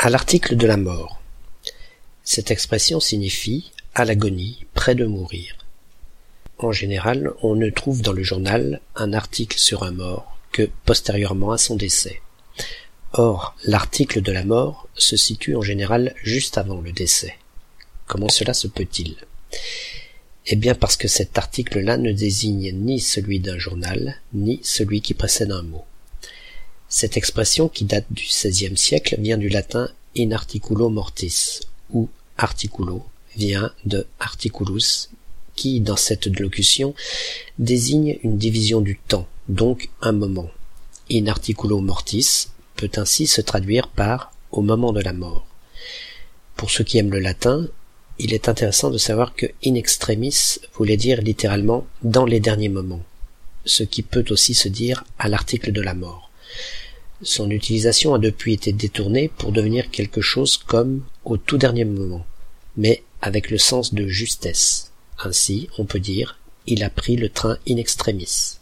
À l'article de la mort. Cette expression signifie à l'agonie, près de mourir. En général, on ne trouve dans le journal un article sur un mort que postérieurement à son décès. Or, l'article de la mort se situe en général juste avant le décès. Comment cela se peut-il? Eh bien parce que cet article-là ne désigne ni celui d'un journal, ni celui qui précède un mot. Cette expression, qui date du XVIe siècle, vient du latin in articulo mortis, ou articulo vient de articulus, qui, dans cette locution, désigne une division du temps, donc un moment. In articulo mortis peut ainsi se traduire par au moment de la mort. Pour ceux qui aiment le latin, il est intéressant de savoir que in extremis voulait dire littéralement dans les derniers moments, ce qui peut aussi se dire à l'article de la mort. Son utilisation a depuis été détournée pour devenir quelque chose comme au tout dernier moment, mais avec le sens de justesse. Ainsi, on peut dire il a pris le train in extremis.